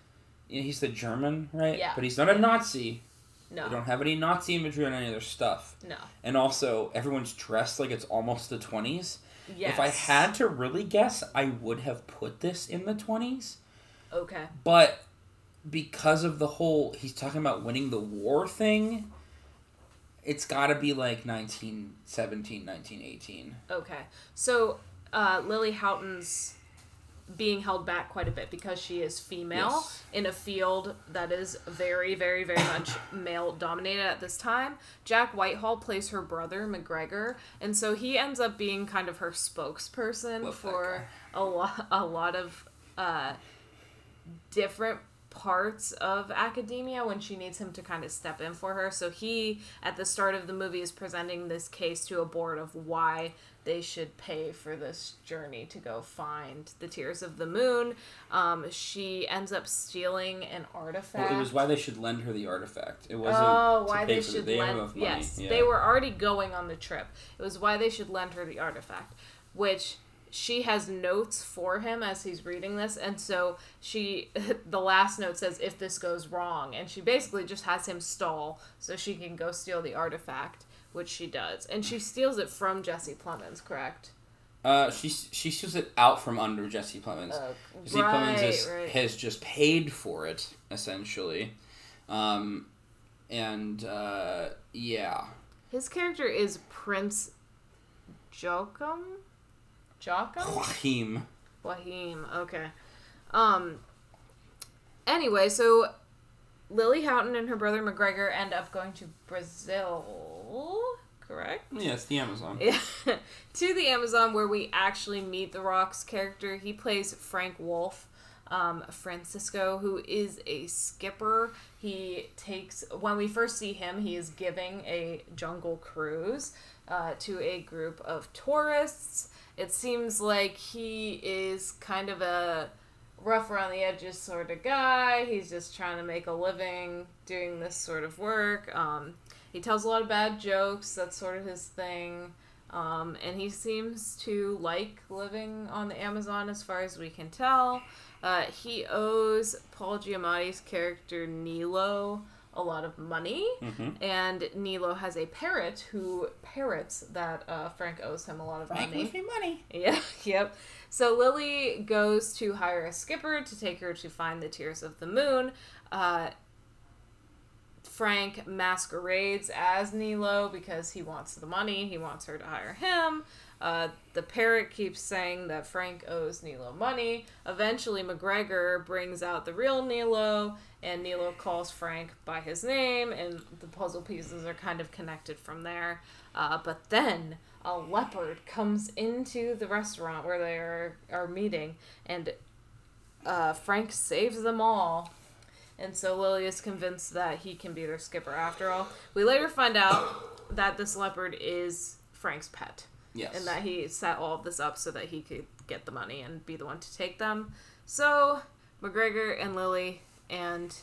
you know, he's the German, right? Yeah. But he's not a Nazi. No. They don't have any Nazi imagery on any of their stuff. No. And also, everyone's dressed like it's almost the twenties. Yes. If I had to really guess, I would have put this in the twenties. Okay. But because of the whole he's talking about winning the war thing, it's got to be like 1917, 1918. Okay. So uh, Lily Houghton's being held back quite a bit because she is female Yes. in a field that is very, very, very much male dominated at this time. Jack Whitehall plays her brother McGregor, and so he ends up being kind of her spokesperson Love for a lot, a lot of uh, different parts of academia when she needs him to kind of step in for her. So he, at the start of the movie, is presenting this case to a board of why they should pay for this journey to go find the tears of the moon. Um, she ends up stealing an artifact. Well, it was why they should lend her the artifact. It wasn't. Oh, to why they should the, lend? Yes, Yeah. they were already going on the trip. It was why they should lend her the artifact, which she has notes for him as he's reading this, and so she, the last note says, "If this goes wrong," and she basically just has him stall so she can go steal the artifact, which she does, and she steals it from Jesse Plemons, correct? Uh, she she steals it out from under Jesse Plemons. Uh, Jesse right, Plemons is, right. has just paid for it essentially, um, and uh, yeah, His character is Prince Joachim. Joachim. Joachim. Wahim. Okay. Um. Anyway, so Lily Houghton and her brother McGregor end up going to Brazil. Correct. Yes, the Amazon. to the Amazon, where we actually meet the Rock's character. He plays Frank Wolf. Um, Francisco, who is a skipper, he takes when we first see him, he is giving a jungle cruise uh, to a group of tourists. It seems like he is kind of a rough around the edges sort of guy. He's just trying to make a living doing this sort of work. Um, he tells a lot of bad jokes. That's sort of his thing. Um, and he seems to like living on the Amazon as far as we can tell. Uh, he owes Paul Giamatti's character Nilo a a lot of money. Mm-hmm. And Nilo has a parrot who parrots that uh, Frank owes him a lot of money. me money. Yeah, yep. So Lily goes to hire a skipper to take her to find the Tears of the Moon. Uh, Frank masquerades as Nilo because he wants the money. He wants her to hire him. Uh, the parrot keeps saying that Frank owes Nilo money. Eventually, McGregor brings out the real Nilo, and Nilo calls Frank by his name, and the puzzle pieces are kind of connected from there. Uh, but then a leopard comes into the restaurant where they are, are meeting, and uh, Frank saves them all. And so Lily is convinced that he can be their skipper after all. We later find out that this leopard is Frank's pet Yes. and that he set all of this up so that he could get the money and be the one to take them. So McGregor and Lily and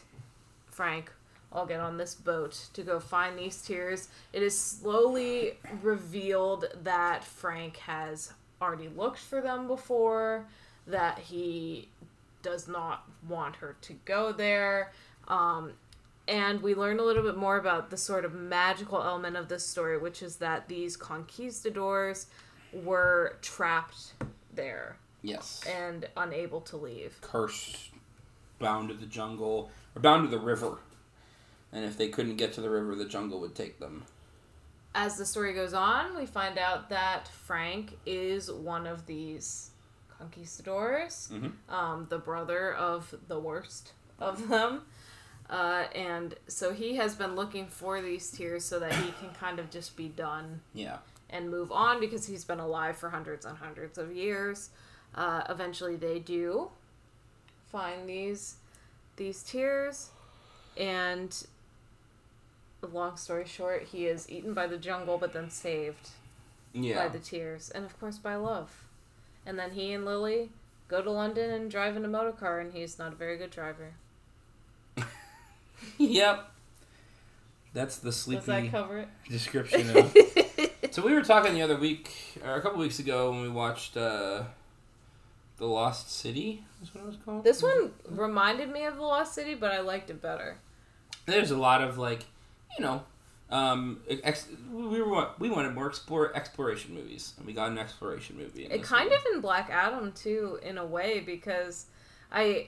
Frank all get on this boat to go find these tears. It is slowly revealed that Frank has already looked for them before, that he does not want her to go there. Um, and we learn a little bit more about the sort of magical element of this story, which is that these conquistadors were trapped there yes. and unable to leave. Cursed, bound to the jungle, or bound to the river. And if they couldn't get to the river, the jungle would take them. As the story goes on, we find out that Frank is one of these conquistadors, Mhm. um, the brother of the worst of them. Uh, and so he has been looking for these tears so that he can kind of just be done Yeah. and move on because he's been alive for hundreds and hundreds of years. Uh, eventually, they do find these these tears, and long story short, he is eaten by the jungle, but then saved Yeah. by the tears, and of course by love. And then he and Lily go to London and drive in a motor car, and he's not a very good driver. yep. That's the Does that sleepy cover it? description of. so we were talking the other week, or a couple weeks ago, when we watched uh, the Lost City. Is what it was called. This one reminded me of The Lost City, but I liked it better. There's a lot of like, you know, um, ex- we were we wanted more explore exploration movies, and we got an exploration movie. It kind one. of in Black Adam too, in a way, because I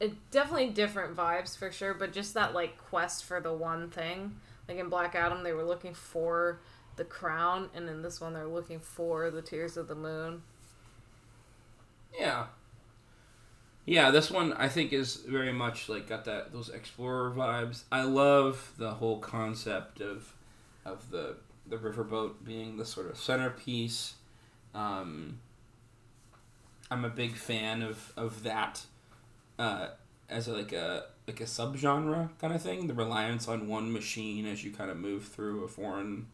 it definitely different vibes for sure, but just that like quest for the one thing. Like in Black Adam, they were looking for the crown, and in this one, they're looking for the tears of the moon. Yeah. Yeah, this one I think is very much like got that those explorer vibes. I love the whole concept of of the the riverboat being the sort of centerpiece. Um, I'm a big fan of of that uh, as a, like a like a subgenre kind of thing. The reliance on one machine as you kind of move through a foreign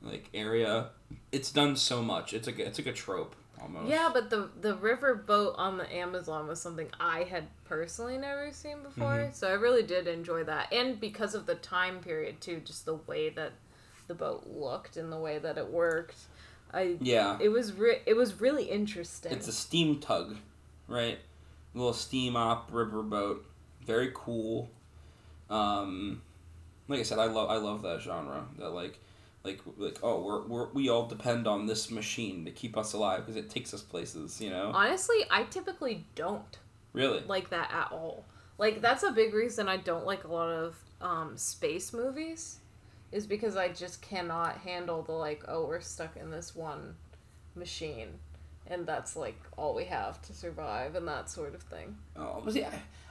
like area. It's done so much. It's like a, it's like a trope almost. Yeah, but the the river boat on the Amazon was something I had personally never seen before, Mhm. so I really did enjoy that, and because of the time period too, just the way that the boat looked and the way that it worked, I Yeah. it was re- it was really interesting. It's a steam tug, right? A little steam op river boat, Very cool. Um, like I said, I love I love that genre. That like, like like oh we're, we're we all depend on this machine to keep us alive because it takes us places. You know. Honestly, I typically don't Really. like that at all. Like that's a big reason I don't like a lot of um, space movies, is because I just cannot handle the like oh we're stuck in this one machine, and that's like all we have to survive and that sort of thing. Oh, but yeah.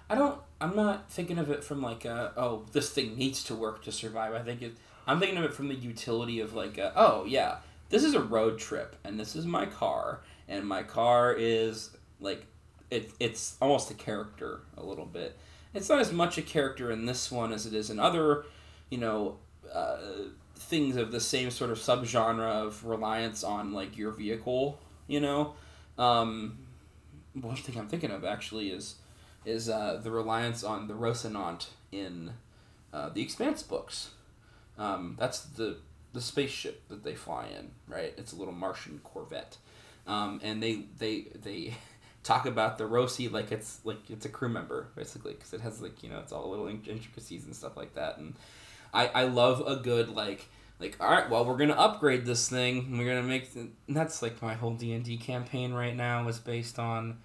I don't. I'm not thinking of it from like a oh this thing needs to work to survive. I think it. I'm thinking of it from the utility of like a, oh yeah this is a road trip and this is my car and my car is like it. It's almost a character a little bit. It's not as much a character in this one as it is in other, you know, uh, things of the same sort of subgenre of reliance on like your vehicle. You know, um, one thing I'm thinking of actually is is uh, the reliance on the Rosinante in uh, the Expanse books. Um, that's the the spaceship that they fly in, right? It's a little Martian Corvette, um, and they they they talk about the Rosie like it's like it's a crew member basically because it has like you know it's all little intricacies and stuff like that. And I I love a good like like all right well we're gonna upgrade this thing. We're gonna make and that's like my whole D and D campaign right now is based on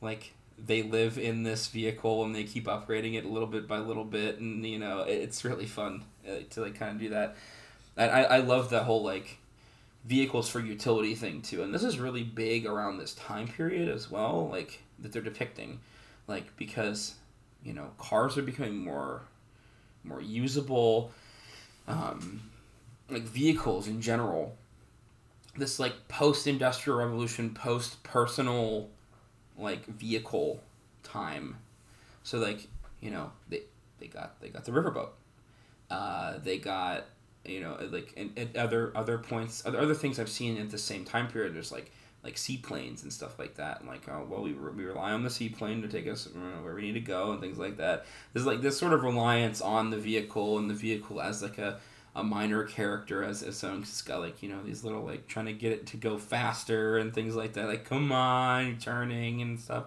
like they live in this vehicle and they keep upgrading it a little bit by little bit. And you know it's really fun to like kind of do that. And I, I love the whole like vehicles for utility thing too. And this is really big around this time period as well like that they're depicting. Like because you know cars are becoming more more usable um, like vehicles in general. This like post-industrial revolution post-personal like vehicle time. So like you know they they got they got the riverboat uh, they got you know like and, and other other points other, other things i've seen at the same time period there's like like seaplanes and stuff like that and like oh well we, re- we rely on the seaplane to take us where we need to go and things like that. There's like this sort of reliance on the vehicle and the vehicle as like a a minor character as, as someone has got like you know these little like trying to get it to go faster and things like that like come on turning and stuff.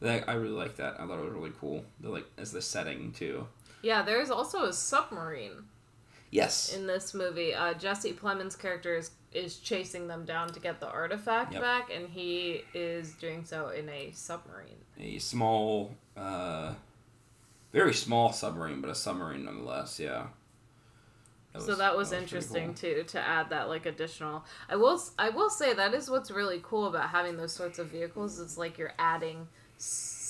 Like i really like that. I thought it was really cool the like as the setting too Yeah, there's also a submarine yes in this movie. Uh, Jesse Plemons' character is, is chasing them down to get the artifact Yep. back, and he is doing so in a submarine. a small uh very small submarine but a submarine nonetheless yeah so that was, pretty interesting cool. too to add that like additional. I will I will say that is what's really cool about having those sorts of vehicles. It's like you're adding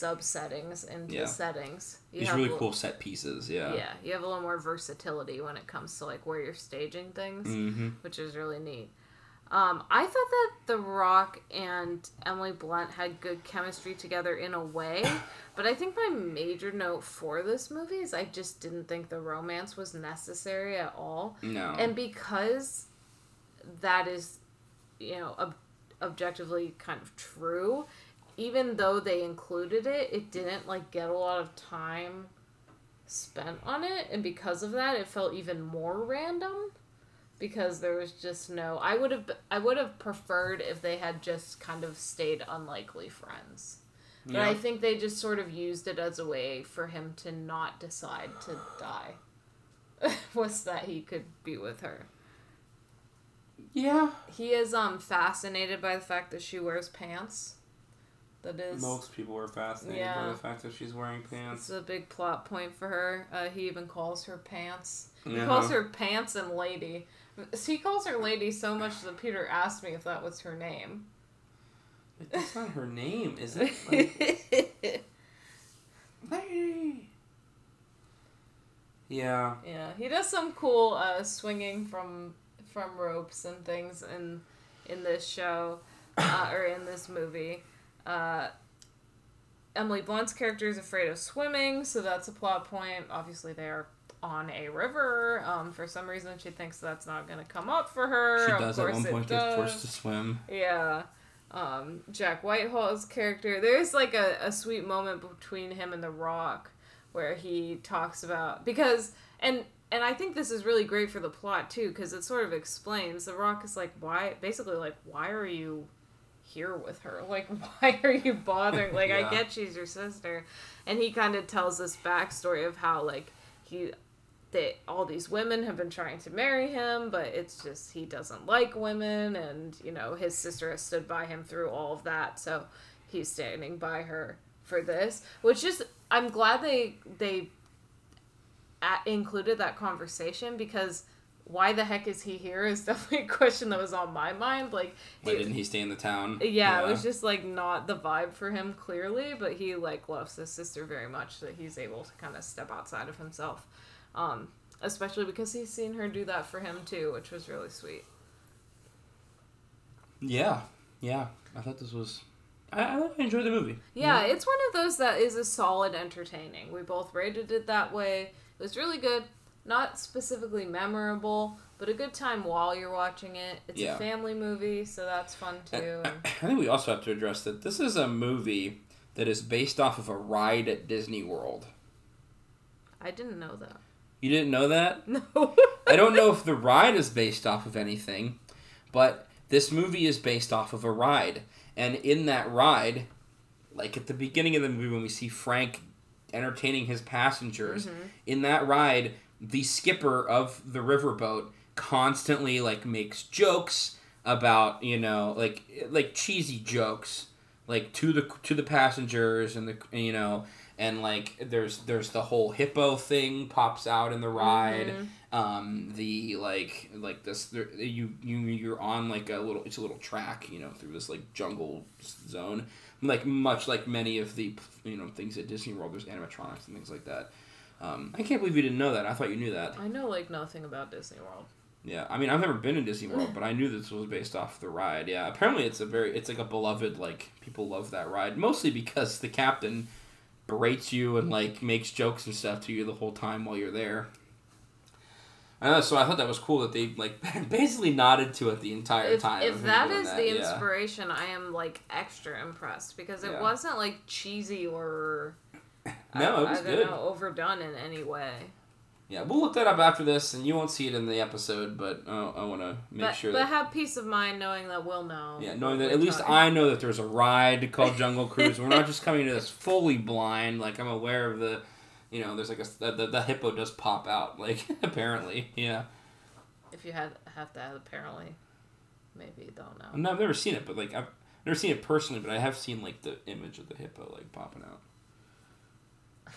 subsettings into Yeah. settings. You these have really a- cool set pieces yeah Yeah, you have a little more versatility when it comes to like where you're staging things, mm-hmm. which is really neat. Um, I thought that The Rock and Emily Blunt had good chemistry together in a way, but I think my major note for this movie is I just didn't think the romance was necessary at all. no And because that is, you know, ob- objectively kind of true, even though they included it, it didn't like get a lot of time spent on it, and because of that, it felt even more random. Because there was just no, I would have, I would have preferred if they had just kind of stayed unlikely friends. But yeah. I think they just sort of used it as a way for him to not decide to die. Was that he could be with her. yeah He is um fascinated by the fact that she wears pants. That is most people are fascinated by the fact that she's wearing pants it's a big plot point for her. Uh, he even calls her pants. He Uh-huh. calls her pants and lady. He calls her lady so much that Peter asked me if that was her name. That's not her name is it Like, lady yeah Yeah, he does some cool uh, swinging from from ropes and things in in this show uh, or in this movie. Uh, Emily Blunt's character is afraid of swimming, so that's a plot point. Obviously, they are on a river. Um, for some reason, she thinks that's not going to come up for her. she of does at course one it point get forced to swim Yeah. Um, Jack Whitehall's character, there's like a, a sweet moment between him and The Rock where he talks about because and and I think this is really great for the plot too because it sort of explains The Rock is like why basically like why are you here with her like why are you bothering like Yeah. I get she's your sister and he kind of tells this backstory of how like he that all these women have been trying to marry him, but it's just he doesn't like women, and you know his sister has stood by him through all of that, so he's standing by her for this. Which is, I'm glad they they a included that conversation because why the heck is he here is definitely a question that was on my mind. Like, why he- didn't he stay in the town yeah, it was just like not the vibe for him clearly, but he like loves his sister very much that he's able to kind of step outside of himself. Um, especially because he's seen her do that for him too, which was really sweet. yeah yeah i thought this was i, I enjoyed the movie Yeah, it's one of those that is a solid entertaining. We both rated it that way. It was really good. Not specifically memorable, but a good time while you're watching it. It's Yeah. a family movie, so that's fun too. I, I think we also have to address that this is a movie that is based off of a ride at Disney World. I didn't know that. You didn't know that? No. I don't know if the ride is based off of anything, but this movie is based off of a ride. And in that ride, like at the beginning of the movie when we see Frank entertaining his passengers Mm-hmm. in that ride, the skipper of the riverboat constantly like makes jokes about you know like like cheesy jokes like to the to the passengers and the you know and like there's there's the whole hippo thing pops out in the ride. Mhm. um the like like this there, you you you're on like a little it's a little track you know through this like jungle zone. Like much like many of the you know things at disney world there's animatronics and things like that um, i can't believe you didn't know that i thought you knew that I know like nothing about Disney World. yeah i mean i've never been in disney world but i knew this was based off the ride yeah apparently it's a very it's like a beloved like people love that ride mostly because the captain berates you and like makes jokes and stuff to you the whole time while you're there I know, so I thought that was cool that they like basically nodded to it the entire If, time. if that is that doing is that, the yeah. inspiration, I am like extra impressed because it Yeah. wasn't like cheesy or No, I, it was I good. don't know overdone in any way. Yeah, we'll look that up after this, and you won't see it in the episode, but uh, I want to make but sure but that have peace of mind knowing that we'll know. yeah, knowing that at least talking- I know that there's a ride called Jungle Cruise. We're not just coming to this fully blind. Like I'm aware of the, you know, there's like a the, the, hippo does pop out. Like apparently, yeah. If you had have to add apparently, maybe you don't know. No, I've never seen it, but like I've never seen it personally, but I have seen like the image of the hippo like popping out.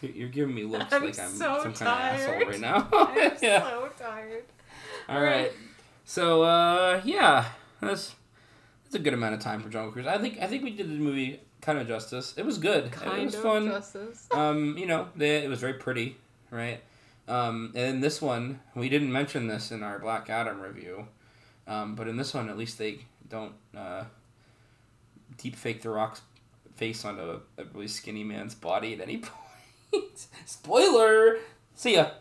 You- You're giving me looks I'm like I'm so some kind of asshole right now. I'm yeah. so tired. All right. So uh, yeah, that's that's a good amount of time for Jungle Cruise. I think I think we did the movie kind of justice. It was good. Kind it was of fun. justice. Um, you know, they, it was very pretty, right? Um, and in this one, we didn't mention this in our Black Adam review, um, but in this one, at least they don't uh, deep fake the Rock's face onto a, a really skinny man's body at any point. Spoiler. See ya.